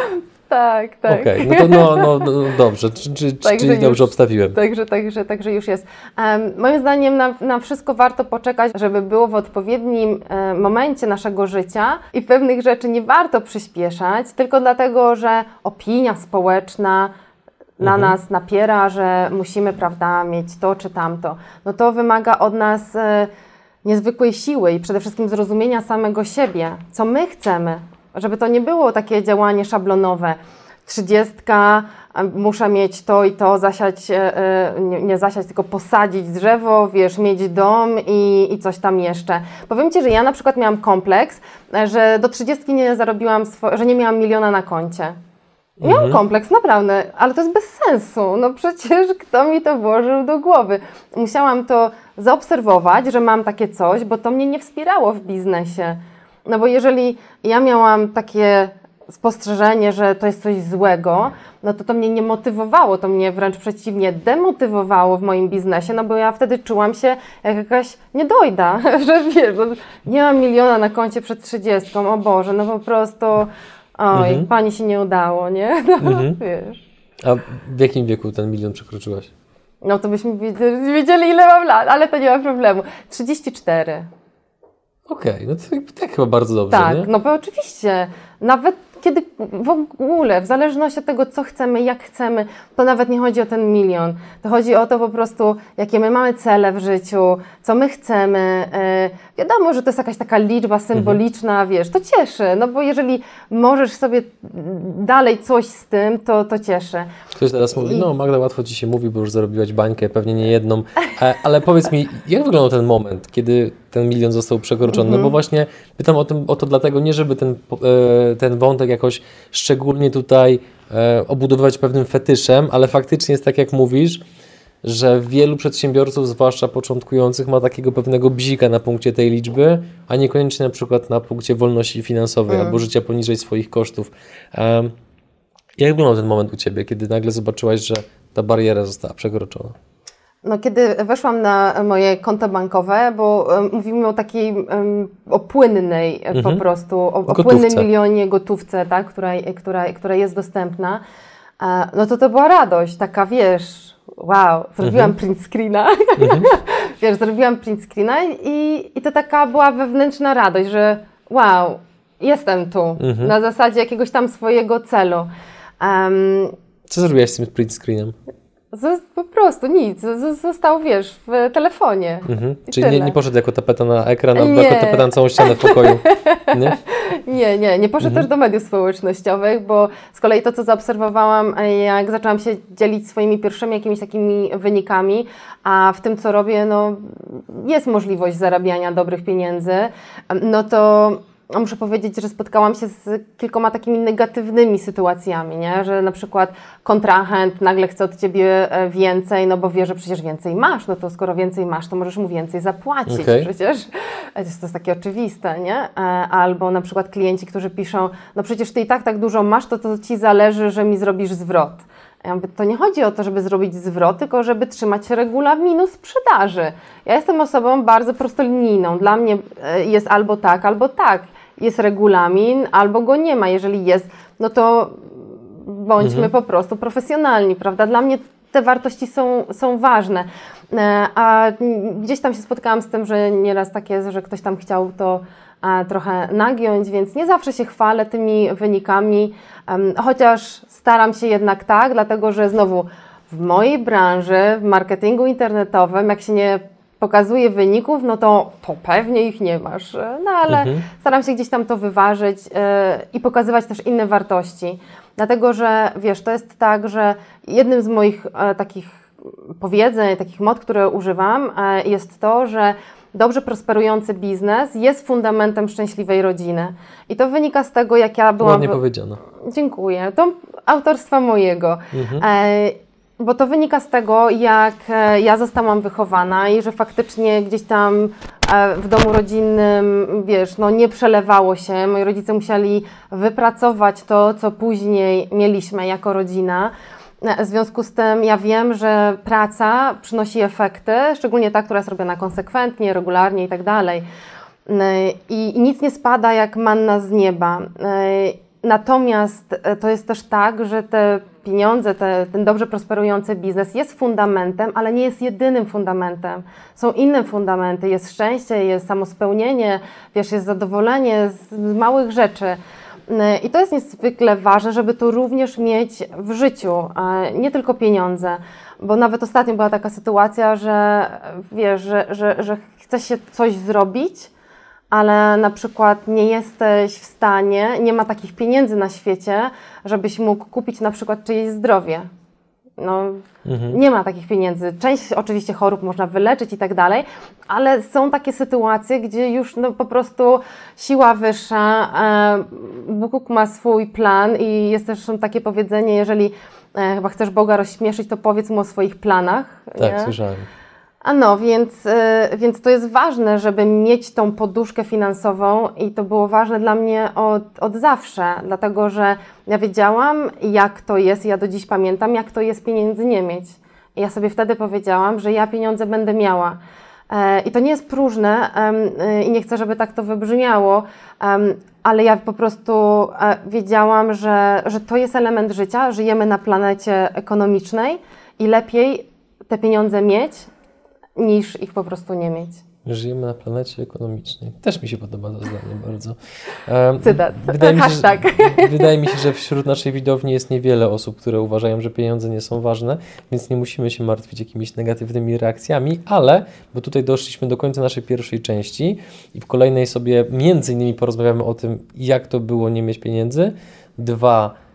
Tak, tak. Okej, okay. no to no, no, no dobrze, czy, czy, czyli dobrze obstawiłem. Także, także, także już jest. Um, moim zdaniem na, na wszystko warto poczekać, żeby było w odpowiednim um, momencie naszego życia i pewnych rzeczy nie warto przyspieszać, tylko dlatego, że opinia społeczna na mhm. nas napiera, że musimy, prawda, mieć to czy tamto. No to wymaga od nas... E, niezwykłej siły i przede wszystkim zrozumienia samego siebie, co my chcemy, żeby to nie było takie działanie szablonowe. Trzydziestka, muszę mieć to i to, zasiać, e, e, nie, zasiać, tylko posadzić drzewo, wiesz, mieć dom i, i coś tam jeszcze. Powiem Ci, że ja na przykład miałam kompleks, e, że do trzydziestki nie zarobiłam, że nie miałam miliona na koncie. Miałam mhm. kompleks, naprawdę, ale to jest bez sensu. No przecież kto mi to włożył do głowy? Musiałam to zaobserwować, że mam takie coś, bo to mnie nie wspierało w biznesie. No bo jeżeli ja miałam takie spostrzeżenie, że to jest coś złego, no to to mnie nie motywowało, to mnie wręcz przeciwnie demotywowało w moim biznesie, no bo ja wtedy czułam się jak jakaś niedojda, że wiesz, no, nie mam miliona na koncie przed trzydziestką, o Boże, no po prostu oj, mhm. pani się nie udało, nie? No, mhm. wiesz. A w jakim wieku ten milion przekroczyłaś? No to byśmy wiedzieli, wiedzieli ile mam lat, ale to nie ma problemu. 34. Okej, okay, no to tak chyba bardzo dobrze, Tak, nie? no bo oczywiście. Nawet kiedy w ogóle, w zależności od tego, co chcemy, jak chcemy, to nawet nie chodzi o ten milion. To chodzi o to po prostu, jakie my mamy cele w życiu, co my chcemy. Wiadomo, że to jest jakaś taka liczba symboliczna, mhm. wiesz, to cieszy, no bo jeżeli możesz sobie dalej coś z tym, to, to cieszy. Ktoś teraz mówi, I... no Magda, łatwo Ci się mówi, bo już zarobiłaś bańkę, pewnie nie jedną, e, ale powiedz mi, jak wyglądał ten moment, kiedy ten milion został przekroczony? No bo mhm. właśnie pytam o, tym, o to dlatego, nie żeby ten, e, ten wątek jakoś szczególnie tutaj e, obudowywać pewnym fetyszem, ale faktycznie jest tak, jak mówisz, że wielu przedsiębiorców, zwłaszcza początkujących, ma takiego pewnego bzika na punkcie tej liczby, a niekoniecznie na przykład na punkcie wolności finansowej mm. albo życia poniżej swoich kosztów. Um, jak wyglądał ten moment u Ciebie, kiedy nagle zobaczyłaś, że ta bariera została przekroczona? No, kiedy weszłam na moje konto bankowe, bo mówimy o takiej um, o płynnej mhm. po prostu, o, o płynnym milionie gotówce, tak, która, która, która jest dostępna, e, no to to była radość, taka wiesz, wow, zrobiłam mhm. print screena, mhm. wiesz, zrobiłam print screena i, i to taka była wewnętrzna radość, że wow, jestem tu, mhm. na zasadzie jakiegoś tam swojego celu. Um, Co zrobiłaś z tym print screenem? Po prostu nic, został, wiesz, w telefonie. Mhm. Czyli nie, nie, poszedł jako tapeta na ekran, albo jako tapeta na całą ścianę w pokoju, nie? nie, nie, nie poszedł mhm. też do mediów społecznościowych, bo z kolei to, co zaobserwowałam, jak zaczęłam się dzielić swoimi pierwszymi jakimiś takimi wynikami, a w tym, co robię, no, jest możliwość zarabiania dobrych pieniędzy, no to muszę powiedzieć, że spotkałam się z kilkoma takimi negatywnymi sytuacjami, nie? że na przykład kontrahent nagle chce od ciebie e, więcej, no bo wie, że przecież więcej masz, no to skoro więcej masz, to możesz mu więcej zapłacić Okej. przecież. To jest, to jest takie oczywiste, nie? E, Albo na przykład klienci, którzy piszą, no przecież ty i tak tak dużo masz, to to ci zależy, że mi zrobisz zwrot. Ja mówię, to nie chodzi o to, żeby zrobić zwrot, tylko żeby trzymać regulaminu sprzedaży. Ja jestem osobą bardzo prostolinijną. Dla mnie e, jest albo tak, albo tak. Jest regulamin, albo go nie ma. Jeżeli jest, no to bądźmy po prostu profesjonalni, prawda? Dla mnie te wartości są, są ważne. E, A gdzieś tam się spotkałam z tym, że nieraz tak jest, że ktoś tam chciał to e, trochę nagiąć, więc nie zawsze się chwalę tymi wynikami, chociaż staram się jednak tak, dlatego że znowu w mojej branży, w marketingu internetowym, jak się nie pokazuje wyników, no to, to pewnie ich nie masz. E, No ale staram się gdzieś tam to wyważyć e, i pokazywać też inne wartości. Dlatego, że wiesz, to jest tak, że jednym z moich e, takich powiedzeń, takich mod, które używam, e, jest to, że dobrze prosperujący biznes jest fundamentem szczęśliwej rodziny. I to wynika z tego, jak ja byłam. Ładnie wy- powiedziano. Dziękuję. To autorstwa mojego. E, bo to wynika z tego, jak e, ja zostałam wychowana i że faktycznie gdzieś tam e, w domu rodzinnym, wiesz, no nie przelewało się. Moi rodzice musieli wypracować to, co później mieliśmy jako rodzina. E, W związku z tym ja wiem, że praca przynosi efekty, szczególnie ta, która jest robiona konsekwentnie, regularnie i tak dalej. I nic nie spada jak manna z nieba. Natomiast to jest też tak, że te pieniądze, te, ten dobrze prosperujący biznes jest fundamentem, ale nie jest jedynym fundamentem. Są inne fundamenty. Jest szczęście, jest samospełnienie, wiesz, jest zadowolenie z, małych rzeczy. I to jest niezwykle ważne, żeby to również mieć w życiu, nie tylko pieniądze. Bo nawet ostatnio była taka sytuacja, że wiesz, że, że, że chce się coś zrobić, ale na przykład nie jesteś w stanie, nie ma takich pieniędzy na świecie, żebyś mógł kupić na przykład czyjeś zdrowie. No, nie ma takich pieniędzy. Część oczywiście chorób można wyleczyć i tak dalej, ale są takie sytuacje, gdzie już no, po prostu siła wyższa, e, Bóg ma swój plan i jest też takie powiedzenie, jeżeli e, chyba chcesz Boga rozśmieszyć, to powiedz mu o swoich planach. Tak, nie? słyszałem. A no, więc, y, więc to jest ważne, żeby mieć tą poduszkę finansową i to było ważne dla mnie od, od zawsze, dlatego że ja wiedziałam, jak to jest, ja do dziś pamiętam, jak to jest pieniędzy nie mieć. I ja sobie wtedy powiedziałam, że ja pieniądze będę miała. E, I to nie jest próżne y, i nie chcę, żeby tak to wybrzmiało, ale ja po prostu e, wiedziałam, że, że to jest element życia. Żyjemy na planecie ekonomicznej i lepiej te pieniądze mieć, niż ich po prostu nie mieć. Żyjemy na planecie ekonomicznej. Też mi się podoba to zdanie bardzo. Em, Cytat. Wydaje mi, się, Hashtag. że, wydaje mi się, że wśród naszej widowni jest niewiele osób, które uważają, że pieniądze nie są ważne, więc nie musimy się martwić jakimiś negatywnymi reakcjami, ale, bo tutaj doszliśmy do końca naszej pierwszej części i w kolejnej sobie między innymi porozmawiamy o tym, jak to było nie mieć pieniędzy. Dwa,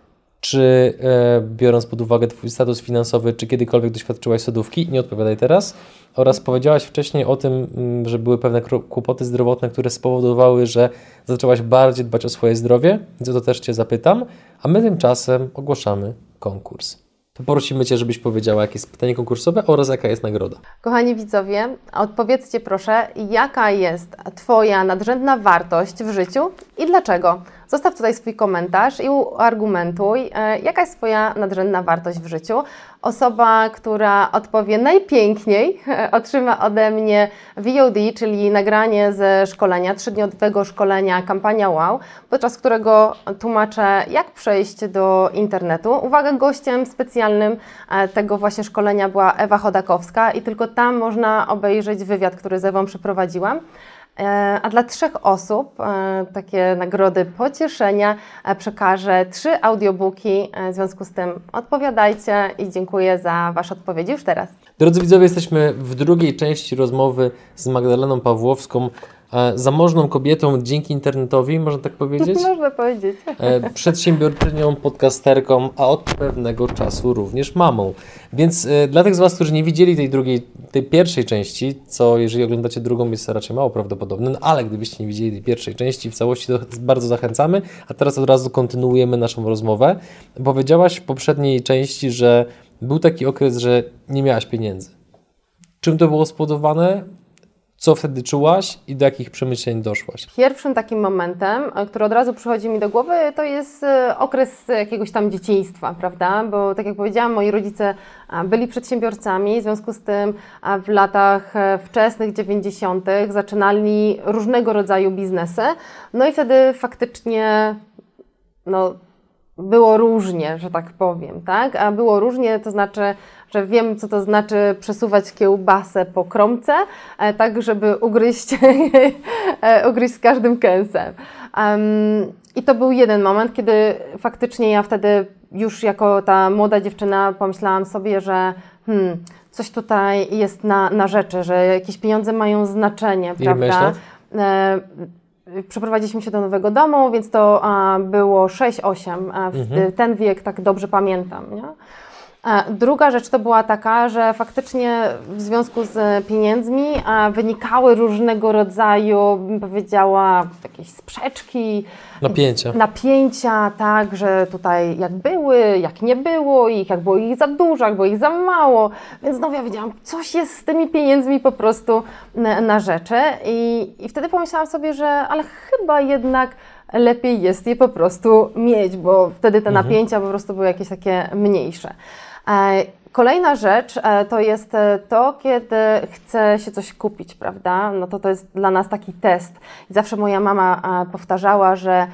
czy e, biorąc pod uwagę Twój status finansowy, czy kiedykolwiek doświadczyłaś sodówki? Nie odpowiadaj teraz. Oraz powiedziałaś wcześniej o tym, mm, że były pewne kłopoty zdrowotne, które spowodowały, że zaczęłaś bardziej dbać o swoje zdrowie, więc o to też Cię zapytam. A my tymczasem ogłaszamy konkurs. Poprosimy Cię, żebyś powiedziała, jakie jest pytanie konkursowe oraz jaka jest nagroda. Kochani widzowie, odpowiedzcie proszę, jaka jest Twoja nadrzędna wartość w życiu i dlaczego? Zostaw tutaj swój komentarz i uargumentuj, e, jaka jest Twoja nadrzędna wartość w życiu. Osoba, która odpowie najpiękniej, otrzyma ode mnie VOD, czyli nagranie ze szkolenia, trzydniowego szkolenia Kampania Wow, podczas którego tłumaczę, jak przejść do internetu. Uwaga, gościem specjalnym e, tego właśnie szkolenia była Ewa Chodakowska i tylko tam można obejrzeć wywiad, który z Ewą przeprowadziłam. E, A dla trzech osób e, takie nagrody pocieszenia e, przekażę trzy audiobooki. W związku z tym odpowiadajcie i dziękuję za Wasze odpowiedzi już teraz. Drodzy widzowie, jesteśmy w drugiej części rozmowy z Magdaleną Pawłowską, zamożną kobietą dzięki internetowi, można tak powiedzieć? Można powiedzieć. E, przedsiębiorczynią, podcasterką, a od pewnego czasu również mamą. Więc e, dla tych z Was, którzy nie widzieli tej drugiej, tej pierwszej części, co jeżeli oglądacie drugą jest raczej mało prawdopodobne, no, ale gdybyście nie widzieli tej pierwszej części w całości, to bardzo zachęcamy, a teraz od razu kontynuujemy naszą rozmowę. Powiedziałaś w poprzedniej części, że był taki okres, że nie miałaś pieniędzy. Czym to było spowodowane? Co wtedy czułaś i do jakich przemyśleń doszłaś? Pierwszym takim momentem, e, który od razu przychodzi mi do głowy, to jest e, okres jakiegoś tam dzieciństwa, prawda? Bo tak jak powiedziałam, moi rodzice e, byli przedsiębiorcami, w związku z tym w latach wczesnych 90. zaczynali różnego rodzaju biznesy. No i wtedy faktycznie no, było różnie, że tak powiem, tak? A było różnie, to znaczy, że wiem, co to znaczy przesuwać kiełbasę po kromce, e, tak, żeby ugryźć, e, ugryźć z każdym kęsem. Um, I to był jeden moment, kiedy faktycznie ja wtedy już jako ta młoda dziewczyna pomyślałam sobie, że hmm, coś tutaj jest na, na rzeczy, że jakieś pieniądze mają znaczenie, Ile prawda? E, przeprowadziliśmy się do nowego domu, więc to a, było 6-8. Mhm. Ten wiek tak dobrze pamiętam. Nie? Druga rzecz to była taka, że faktycznie w związku z pieniędzmi wynikały różnego rodzaju, bym powiedziała, jakieś sprzeczki, napięcia. Napięcia, tak, że tutaj jak były, jak nie było ich, jak było ich za dużo, jak było ich za mało. Więc znowu ja wiedziałam, coś jest z tymi pieniędzmi po prostu na, na rzeczy. I, I wtedy pomyślałam sobie, że ale chyba jednak lepiej jest je po prostu mieć, bo wtedy te mhm. napięcia po prostu były jakieś takie mniejsze. E, kolejna rzecz e, to jest e, to, kiedy chcę się coś kupić, prawda? No to to jest dla nas taki test. Zawsze moja mama powtarzała, że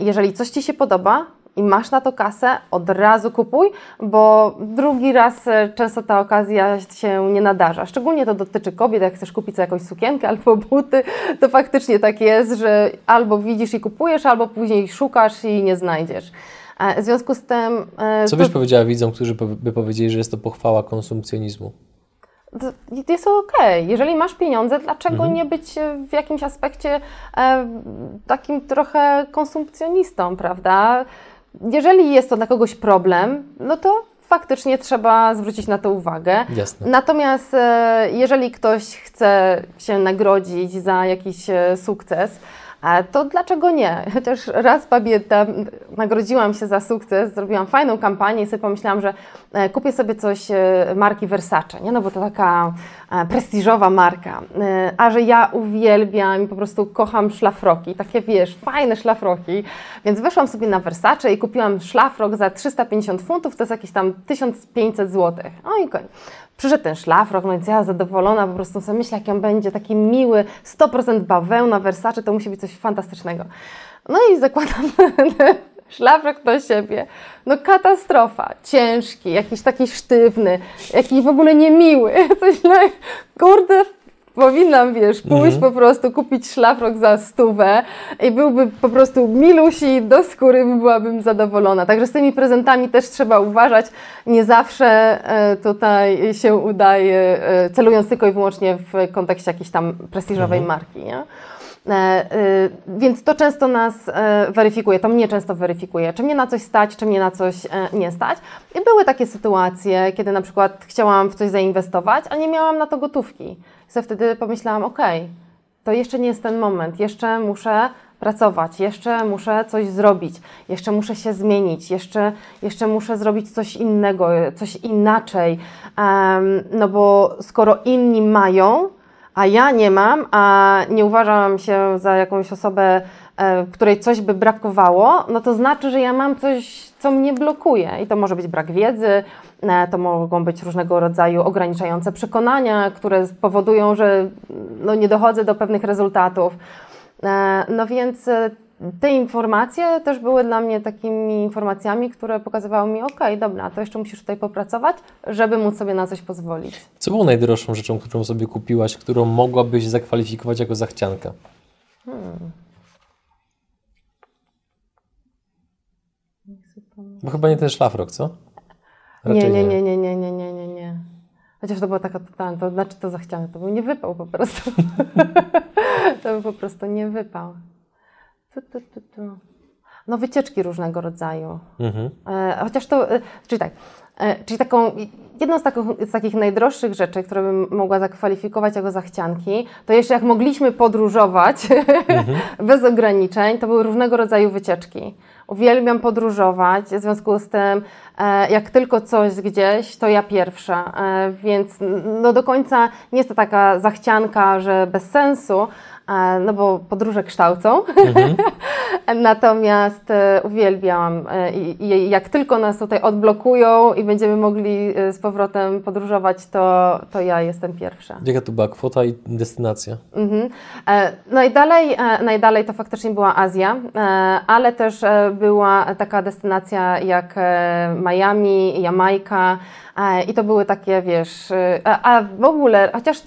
jeżeli coś Ci się podoba, i masz na to kasę, od razu kupuj, bo drugi raz często ta okazja się nie nadarza. Szczególnie to dotyczy kobiet, jak chcesz kupić sobie jakąś sukienkę albo buty, to faktycznie tak jest, że albo widzisz i kupujesz, albo później szukasz i nie znajdziesz. W związku z tym. E, Co byś powiedziała widzom, którzy by powiedzieli, że jest to pochwała konsumpcjonizmu? To jest okej. Okay. Jeżeli masz pieniądze, dlaczego mhm. nie być w jakimś aspekcie e, takim trochę konsumpcjonistą, prawda? Jeżeli jest to dla kogoś problem, no to faktycznie trzeba zwrócić na to uwagę. Jasne. Natomiast e, jeżeli ktoś chce się nagrodzić za jakiś e, sukces, to dlaczego nie? Chociaż raz pamiętam, nagrodziłam się za sukces, zrobiłam fajną kampanię i sobie pomyślałam, że e, kupię sobie coś e, marki Versace, nie? no bo to taka e, prestiżowa marka, a że ja uwielbiam i po prostu kocham szlafroki, takie wiesz, fajne szlafroki, więc weszłam sobie na Versace i kupiłam szlafrok za 350 funtów, to jest jakieś tam 1500 zł. No i koniec. Przyszedł ten szlafrok, no i zadowolona, po prostu sobie myślę, jak on będzie taki miły, 100% bawełna, Versace, to musi być coś fantastycznego. No i zakładam szlafrok do siebie. No katastrofa, ciężki, jakiś taki sztywny, jakiś w ogóle niemiły, coś na, kurde, powinnam, wiesz, pójść mhm. po prostu, kupić szlafrok za stówę i byłby po prostu milusi do skóry, byłabym zadowolona. Także z tymi prezentami też trzeba uważać. Nie zawsze e, tutaj się udaje, e, celując tylko i wyłącznie w kontekście jakiejś tam prestiżowej mhm. marki, nie? E, więc to często nas weryfikuje, to mnie często weryfikuje, czy mnie na coś stać, czy mnie na coś nie stać. I były takie sytuacje, kiedy na przykład chciałam w coś zainwestować, a nie miałam na to gotówki sobie wtedy pomyślałam, ok, to jeszcze nie jest ten moment, jeszcze muszę pracować, jeszcze muszę coś zrobić, jeszcze muszę się zmienić, jeszcze, jeszcze muszę zrobić coś innego, coś inaczej. Um, no bo skoro inni mają, a ja nie mam, a nie uważam się za jakąś osobę, e, której coś by brakowało, no to znaczy, że ja mam coś, co mnie blokuje. I to może być brak wiedzy, E, to mogą być różnego rodzaju ograniczające przekonania, które powodują, że no, nie dochodzę do pewnych rezultatów. E, no więc te informacje też były dla mnie takimi informacjami, które pokazywały mi, ok, dobra, to jeszcze musisz tutaj popracować, żeby móc sobie na coś pozwolić. Co było najdroższą rzeczą, którą sobie kupiłaś, którą mogłabyś zakwalifikować jako zachcianka? Hmm. Bo chyba nie ten szlafrok, co? Nie, nie, nie, nie, nie, nie, nie, nie. Chociaż to była taka totalna, to znaczy to zachciane, to był nie wypał po prostu. to był po prostu nie wypał. Tu, tu, tu, tu. No wycieczki różnego rodzaju. Mhm. E, chociaż to, e, czyli tak, e, czyli taką, jedną z, taką, z takich najdroższych rzeczy, które bym mogła zakwalifikować jako zachcianki, to jeszcze jak mogliśmy podróżować bez ograniczeń, to były różnego rodzaju wycieczki. Uwielbiam podróżować, w związku z tym, jak tylko coś gdzieś, to ja pierwsza. Więc no do końca nie jest to taka zachcianka, że bez sensu, no bo podróże kształcą. Natomiast e, uwielbiam e, i, jak tylko nas tutaj odblokują i będziemy mogli e, z powrotem podróżować, to, to ja jestem pierwsza. Jaka to była kwota i destynacja? Mhm. No i dalej, najdalej to faktycznie była Azja, ale też była taka destynacja jak Miami, Jamajka i to były takie, wiesz, a w ogóle, chociaż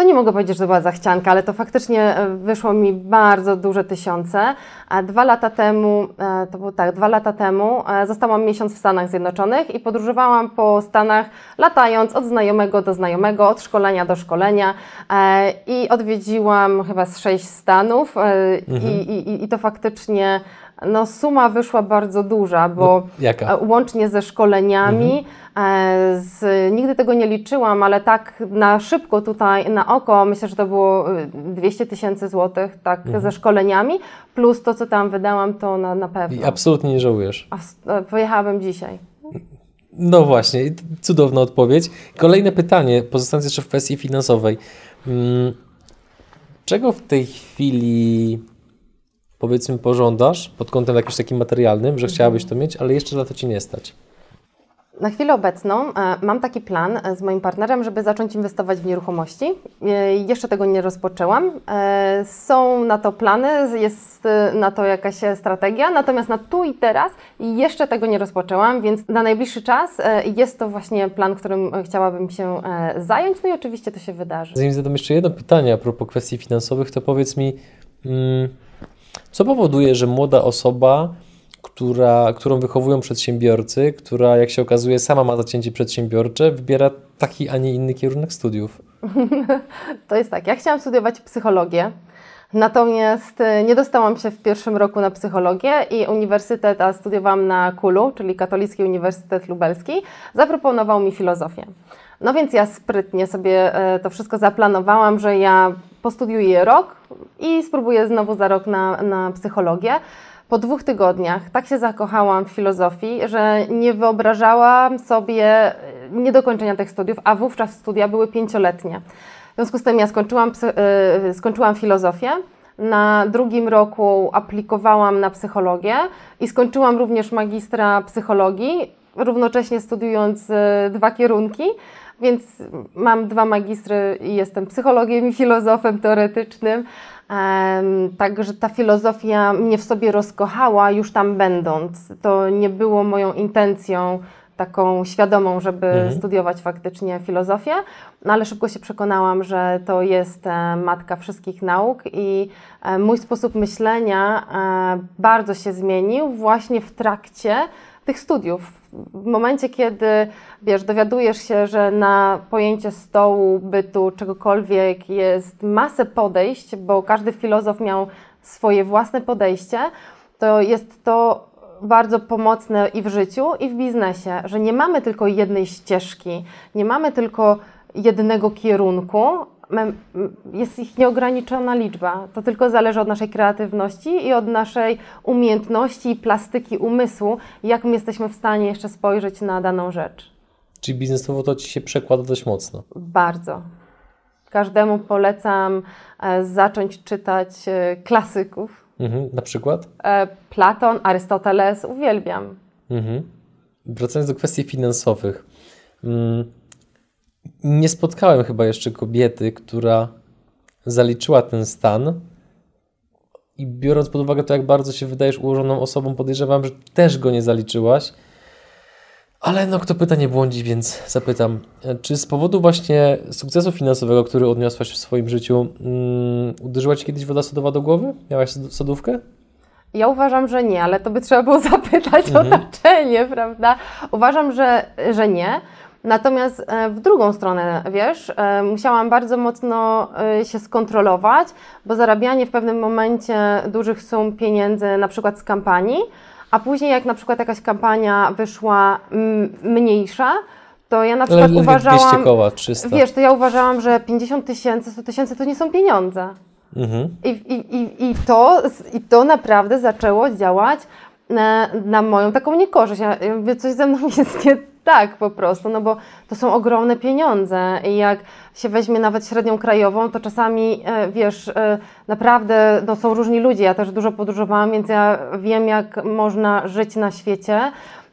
to nie mogę powiedzieć, że to była zachcianka, ale to faktycznie e, wyszło mi bardzo duże tysiące. A dwa lata temu, e, to było tak, dwa lata temu e, zostałam miesiąc w Stanach Zjednoczonych i podróżowałam po Stanach, latając od znajomego do znajomego, od szkolenia do szkolenia i odwiedziłam chyba z sześć stanów e, i, i, i to faktycznie no, suma wyszła bardzo duża, bo Jaka? e, łącznie ze szkoleniami. e, Z, nigdy tego nie liczyłam, ale tak na szybko tutaj, na oko, myślę, że to było e, 200 tysięcy złotych tak, ze szkoleniami, plus to, co tam wydałam, to na, na pewno. I absolutnie nie żałujesz. A e, pojechałabym dzisiaj. No właśnie, cudowna odpowiedź. Kolejne pytanie, pozostając jeszcze w kwestii finansowej. Mm, Czego w tej chwili powiedzmy pożądasz pod kątem jakimś takim materialnym, że chciałabyś to mieć, ale jeszcze na to ci nie stać? Na chwilę obecną e, mam taki plan e, z moim partnerem, żeby zacząć inwestować w nieruchomości. E, jeszcze tego nie rozpoczęłam. Są na to plany, jest na to jakaś strategia, natomiast na tu i teraz jeszcze tego nie rozpoczęłam, więc na najbliższy czas jest to właśnie plan, którym chciałabym się zająć, no i oczywiście to się wydarzy. Zanim zadam jeszcze jedno pytanie a propos kwestii finansowych, to powiedz mi, mm, co powoduje, że młoda osoba, która, którą wychowują przedsiębiorcy, która jak się okazuje sama ma zacięcie przedsiębiorcze, wybiera taki, a nie inny kierunek studiów? To jest tak, ja chciałam studiować psychologię, natomiast e, nie dostałam się w pierwszym roku na psychologię i uniwersytet, a studiowałam na KULU, czyli Katolicki Uniwersytet Lubelski, zaproponował mi filozofię. No więc ja sprytnie sobie e, to wszystko zaplanowałam, że ja postudiuję rok i spróbuję znowu za rok na, na psychologię. Po dwóch tygodniach tak się zakochałam w filozofii, że nie wyobrażałam sobie e, niedokończenia tych studiów, a wówczas studia były pięcioletnie. W związku z tym ja skończyłam, y, skończyłam filozofię. Na drugim roku aplikowałam na psychologię i skończyłam również magistra psychologii, równocześnie studiując dwa kierunki, więc mam dwa magistry i jestem psychologiem i filozofem teoretycznym. Także ta filozofia mnie w sobie rozkochała już tam będąc. To nie było moją intencją taką świadomą, żeby studiować faktycznie filozofię, no ale szybko się przekonałam, że to jest e, matka wszystkich nauk i e, mój sposób myślenia e, bardzo się zmienił właśnie w trakcie tych studiów. W momencie, kiedy wiesz, dowiadujesz się, że na pojęcie stołu, bytu, czegokolwiek jest masę podejść, bo każdy filozof miał swoje własne podejście, to jest to bardzo pomocne i w życiu, i w biznesie, że nie mamy tylko jednej ścieżki, nie mamy tylko jednego kierunku, jest ich nieograniczona liczba. To tylko zależy od naszej kreatywności i od naszej umiejętności i plastyki umysłu, jak my jesteśmy w stanie jeszcze spojrzeć na daną rzecz. Czyli biznesowo to ci się przekłada dość mocno. Bardzo. Każdemu polecam e, zacząć czytać e, klasyków. Mhm. Na przykład? E, Platon, Arystoteles, uwielbiam. Mhm. Wracając do kwestii finansowych. Mm, Nie spotkałem chyba jeszcze kobiety, która zaliczyła ten stan i biorąc pod uwagę to, jak bardzo się wydajesz ułożoną osobą, podejrzewam, że też go nie zaliczyłaś. Ale no, kto pyta, nie błądzi, więc zapytam. Czy z powodu właśnie sukcesu finansowego, który odniosłaś w swoim życiu, mm, uderzyła Ci kiedyś woda sodowa do głowy? Miałaś sod- sodówkę? Ja uważam, że nie, ale to by trzeba było zapytać o otoczenie, prawda? Uważam, że, że nie. Natomiast e, w drugą stronę, wiesz, e, musiałam bardzo mocno e, się skontrolować, bo zarabianie w pewnym momencie dużych sum pieniędzy, na przykład z kampanii, a później jak na przykład jakaś kampania wyszła m, mniejsza, to ja na przykład Ale uważałam, 200 koła, 300. wiesz, to ja uważałam, że 50 tysięcy, 100 tysięcy to nie są pieniądze. Mhm. I, i, i, i, to, I to naprawdę zaczęło działać na, na moją taką niekorzyść. Ja, coś ze mną jest nie tak po prostu, no bo to są ogromne pieniądze i jak się weźmie nawet średnią krajową, to czasami, e, wiesz, e, naprawdę no, są różni ludzie. Ja też dużo podróżowałam, więc ja wiem, jak można żyć na świecie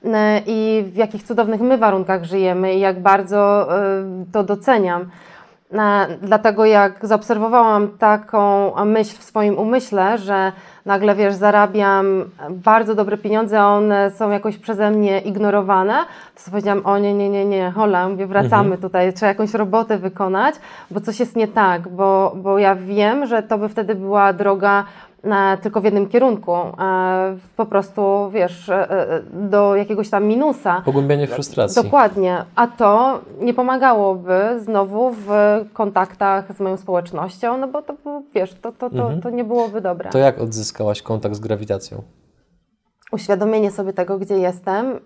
e, i w jakich cudownych my warunkach żyjemy i jak bardzo to doceniam. Dlatego jak zaobserwowałam taką myśl w swoim umyśle, że nagle, wiesz, zarabiam bardzo dobre pieniądze, a one są jakoś przeze mnie ignorowane, to powiedziałam, o nie, nie, nie, nie, hola, mówię, wracamy tutaj, trzeba jakąś robotę wykonać, bo coś jest nie tak, bo, bo ja wiem, że to by wtedy była droga tylko w jednym kierunku, e, po prostu, wiesz, e, e, do jakiegoś tam minusa. Pogłębianie frustracji. Dokładnie, a to nie pomagałoby znowu w kontaktach z moją społecznością, no bo to, wiesz, to, to, to, to nie byłoby dobre. To jak odzyskałaś kontakt z grawitacją? Uświadomienie sobie tego, gdzie jestem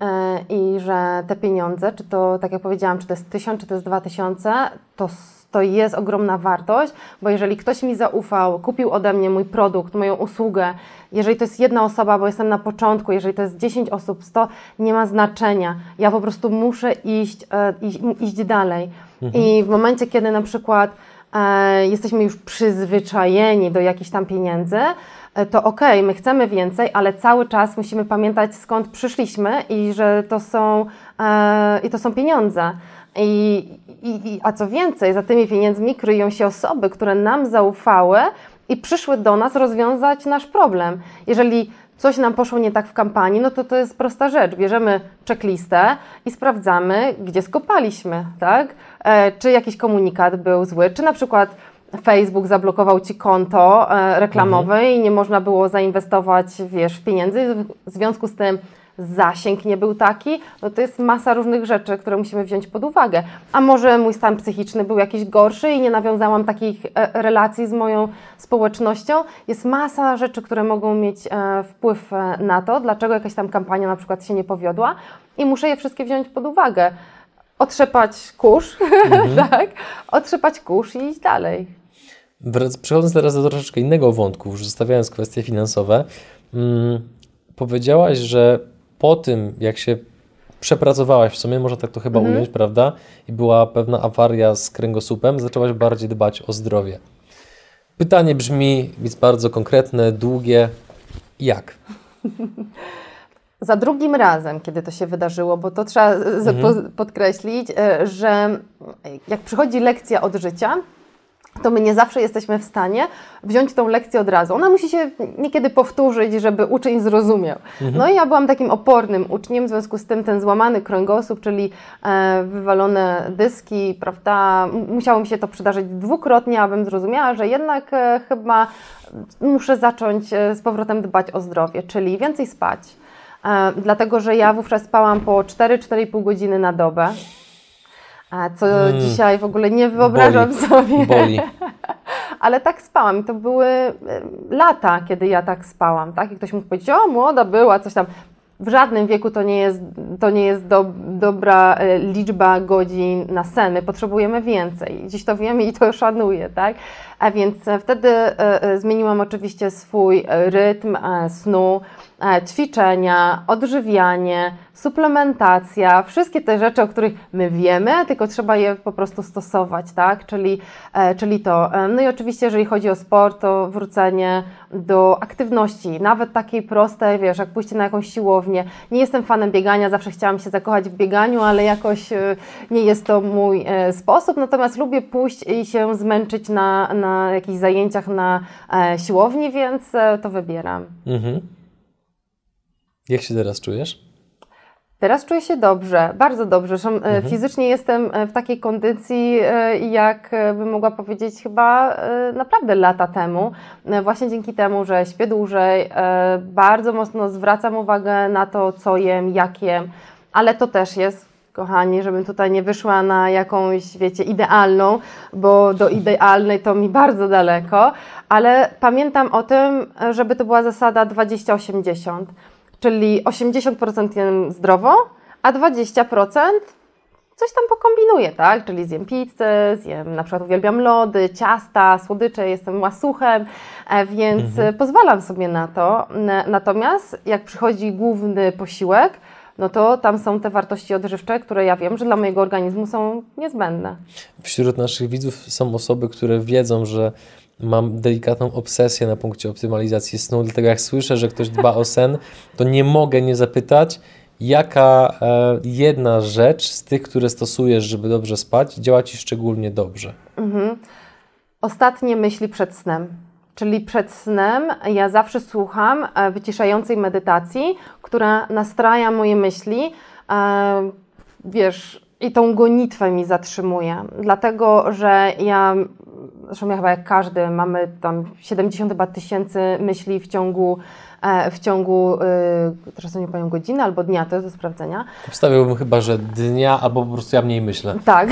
i że te pieniądze, czy to, tak jak powiedziałam, czy to jest tysiąc, czy to jest dwa tysiące, to, to jest ogromna wartość, bo jeżeli ktoś mi zaufał, kupił ode mnie mój produkt, moją usługę, jeżeli to jest jedna osoba, bo jestem na początku, jeżeli to jest 10 osób, 100, nie ma znaczenia. Ja po prostu muszę iść, e, iść, iść dalej. I w momencie, kiedy na przykład e, jesteśmy już przyzwyczajeni do jakichś tam pieniędzy, e, to okej, my chcemy więcej, ale cały czas musimy pamiętać skąd przyszliśmy i że to są, e, i to są pieniądze. I, i, a co więcej, za tymi pieniędzmi kryją się osoby, które nam zaufały i przyszły do nas rozwiązać nasz problem. Jeżeli coś nam poszło nie tak w kampanii, no to to jest prosta rzecz. Bierzemy checklistę i sprawdzamy, gdzie skopaliśmy, tak? E, czy jakiś komunikat był zły, czy na przykład Facebook zablokował ci konto e, reklamowe i nie można było zainwestować, wiesz, w pieniędzy. W związku z tym zasięg nie był taki, no to jest masa różnych rzeczy, które musimy wziąć pod uwagę. A może mój stan psychiczny był jakiś gorszy i nie nawiązałam takich e, relacji z moją społecznością. Jest masa rzeczy, które mogą mieć e, wpływ e, na to, dlaczego jakaś tam kampania na przykład się nie powiodła i muszę je wszystkie wziąć pod uwagę. Otrzepać kurz, tak? Otrzepać kurz i iść dalej. Przechodząc teraz do troszeczkę innego wątku, już zostawiając kwestie finansowe, mm, powiedziałaś, że po tym, jak się przepracowałaś w sumie, można tak to chyba ująć, prawda? I była pewna awaria z kręgosłupem, zaczęłaś bardziej dbać o zdrowie. Pytanie brzmi, jest bardzo konkretne, długie. Jak? Za drugim razem, kiedy to się wydarzyło, bo to trzeba po- podkreślić, e, że jak przychodzi lekcja od życia, to my nie zawsze jesteśmy w stanie wziąć tą lekcję od razu. Ona musi się niekiedy powtórzyć, żeby uczeń zrozumiał. No i ja byłam takim opornym uczniem, w związku z tym ten złamany kręgosłup, czyli e, wywalone dyski, prawda, musiało mi się to przydarzyć dwukrotnie, abym zrozumiała, że jednak e, chyba muszę zacząć e, z powrotem dbać o zdrowie, czyli więcej spać. E, dlatego, że ja wówczas spałam po 4-4,5 godziny na dobę. E, co dzisiaj w ogóle nie wyobrażam Boli. sobie. Boli. Ale tak spałam i to były lata, kiedy ja tak spałam, tak? I ktoś mógł powiedzieć, o młoda była, coś tam. W żadnym wieku to nie jest, to nie jest do, dobra e, liczba godzin na sen. My potrzebujemy więcej. Dziś to wiemy i to szanuję, tak? A więc e, wtedy e, zmieniłam oczywiście swój rytm snu, ćwiczenia, odżywianie, suplementacja, wszystkie te rzeczy, o których my wiemy, tylko trzeba je po prostu stosować, tak? Czyli, e, czyli to. E, No i oczywiście, jeżeli chodzi o sport, to wrócenie do aktywności, nawet takiej prostej, wiesz, jak pójście na jakąś siłownię. Nie jestem fanem biegania, zawsze chciałam się zakochać w bieganiu, ale jakoś e, nie jest to mój e, sposób, natomiast lubię pójść i się zmęczyć na, na jakichś zajęciach na e, siłowni, więc e, to wybieram. Mhm. Jak się teraz czujesz? Teraz czuję się dobrze, bardzo dobrze. E, fizycznie jestem e, w takiej kondycji, e, jak bym mogła powiedzieć, chyba naprawdę lata temu. Właśnie dzięki temu, że śpię dłużej, bardzo mocno zwracam uwagę na to, co jem, jak jem, ale to też jest kochani, żebym tutaj nie wyszła na jakąś, wiecie, idealną, bo do idealnej to mi bardzo daleko, ale pamiętam o tym, żeby to była zasada 20-80, czyli 80% jem zdrowo, a 20% coś tam pokombinuję, tak? Czyli zjem pizzę, zjem, na przykład uwielbiam lody, ciasta, słodycze, jestem łasuchem, e, więc mhm. pozwalam sobie na to. Natomiast jak przychodzi główny posiłek, no to tam są te wartości odżywcze, które ja wiem, że dla mojego organizmu są niezbędne. Wśród naszych widzów są osoby, które wiedzą, że mam delikatną obsesję na punkcie optymalizacji snu, dlatego jak słyszę, że ktoś dba o sen, to nie mogę nie zapytać, jaka e, jedna rzecz z tych, które stosujesz, żeby dobrze spać, działa Ci szczególnie dobrze? Mhm. Ostatnie myśli przed snem. Czyli przed snem ja zawsze słucham e, wyciszającej medytacji, która nastraja moje myśli. E, wiesz, i tą gonitwę mi zatrzymuje. Dlatego, że ja, zresztą ja chyba jak każdy, mamy tam 70 chyba tysięcy myśli w ciągu E, w ciągu, e, teraz nie powiem godziny albo dnia, to jest do sprawdzenia. Wstawiłbym chyba, że dnia albo po prostu ja mniej myślę. Tak.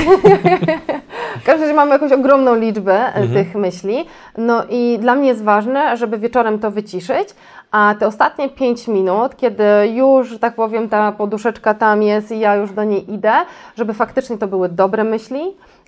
w każdym razie mamy jakąś ogromną liczbę e, mhm. tych myśli. No i dla mnie jest ważne, żeby wieczorem to wyciszyć, a te ostatnie 5 minut, kiedy już, tak powiem, ta poduszeczka tam jest i ja już do niej idę, żeby faktycznie to były dobre myśli,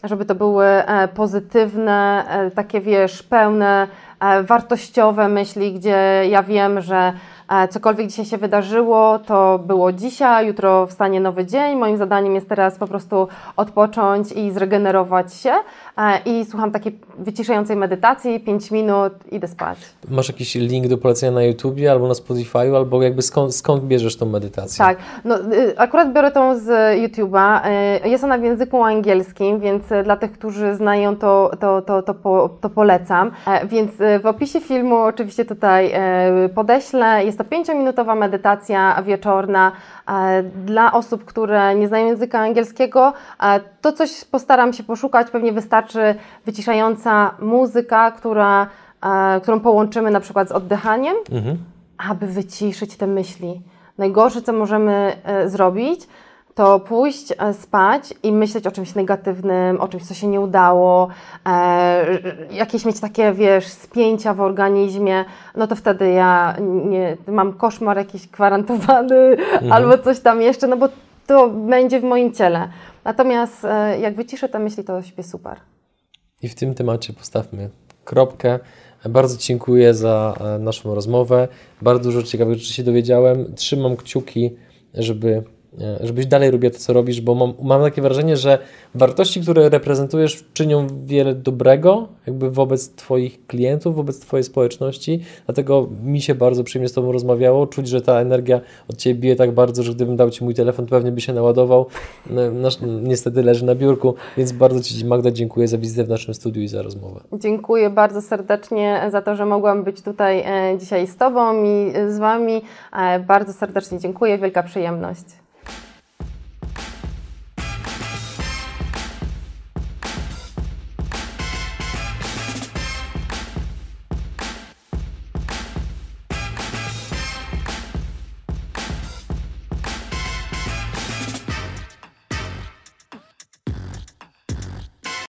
żeby to były pozytywne, takie wiesz, pełne E, wartościowe myśli, gdzie ja wiem, że e, cokolwiek dzisiaj się wydarzyło, to było dzisiaj, jutro wstanie nowy dzień. Moim zadaniem jest teraz po prostu odpocząć i zregenerować się. E, I słucham takiej wyciszającej medytacji, 5 minut, idę spać. Masz jakiś link do polecenia na YouTubie albo na Spotify, albo jakby skąd, skąd bierzesz tą medytację? Tak, no, y, akurat biorę tą z YouTube'a. Y, jest ona w języku angielskim, więc dla tych, którzy znają, to, to, to, to, po, to polecam. Więc w opisie filmu oczywiście tutaj e, podeślę. Jest to pięciominutowa medytacja wieczorna e, dla osób, które nie znają języka angielskiego. E, to coś postaram się poszukać. Pewnie wystarczy wyciszająca muzyka, która, którą połączymy na przykład z oddychaniem, mhm. aby wyciszyć te myśli. Najgorsze, co możemy zrobić, to pójść e, spać i myśleć o czymś negatywnym, o czymś, co się nie udało, e, jakieś mieć takie, wiesz, spięcia w organizmie, no to wtedy ja nie, mam koszmar jakiś gwarantowany mhm. albo coś tam jeszcze, no bo to będzie w moim ciele. Natomiast e, jak wyciszę te myśli, to śpię super. I w tym temacie postawmy kropkę. Bardzo dziękuję za e, naszą rozmowę. Bardzo dużo ciekawych rzeczy się dowiedziałem. Trzymam kciuki, żeby żebyś dalej robił to, co robisz, bo mam, mam, takie wrażenie, że wartości, które reprezentujesz, czynią wiele dobrego jakby wobec Twoich klientów, wobec Twojej społeczności. Dlatego mi się bardzo przyjemnie z Tobą rozmawiało. Czuć, że ta energia od Ciebie bije tak bardzo, że gdybym dał Ci mój telefon, pewnie by się naładował. No, nasz, niestety leży na biurku, więc bardzo Ci, Magda, dziękuję za wizytę w naszym studiu i za rozmowę. Dziękuję bardzo serdecznie za to, że mogłam być tutaj e, dzisiaj z Tobą i z Wami. E, bardzo serdecznie dziękuję, wielka przyjemność.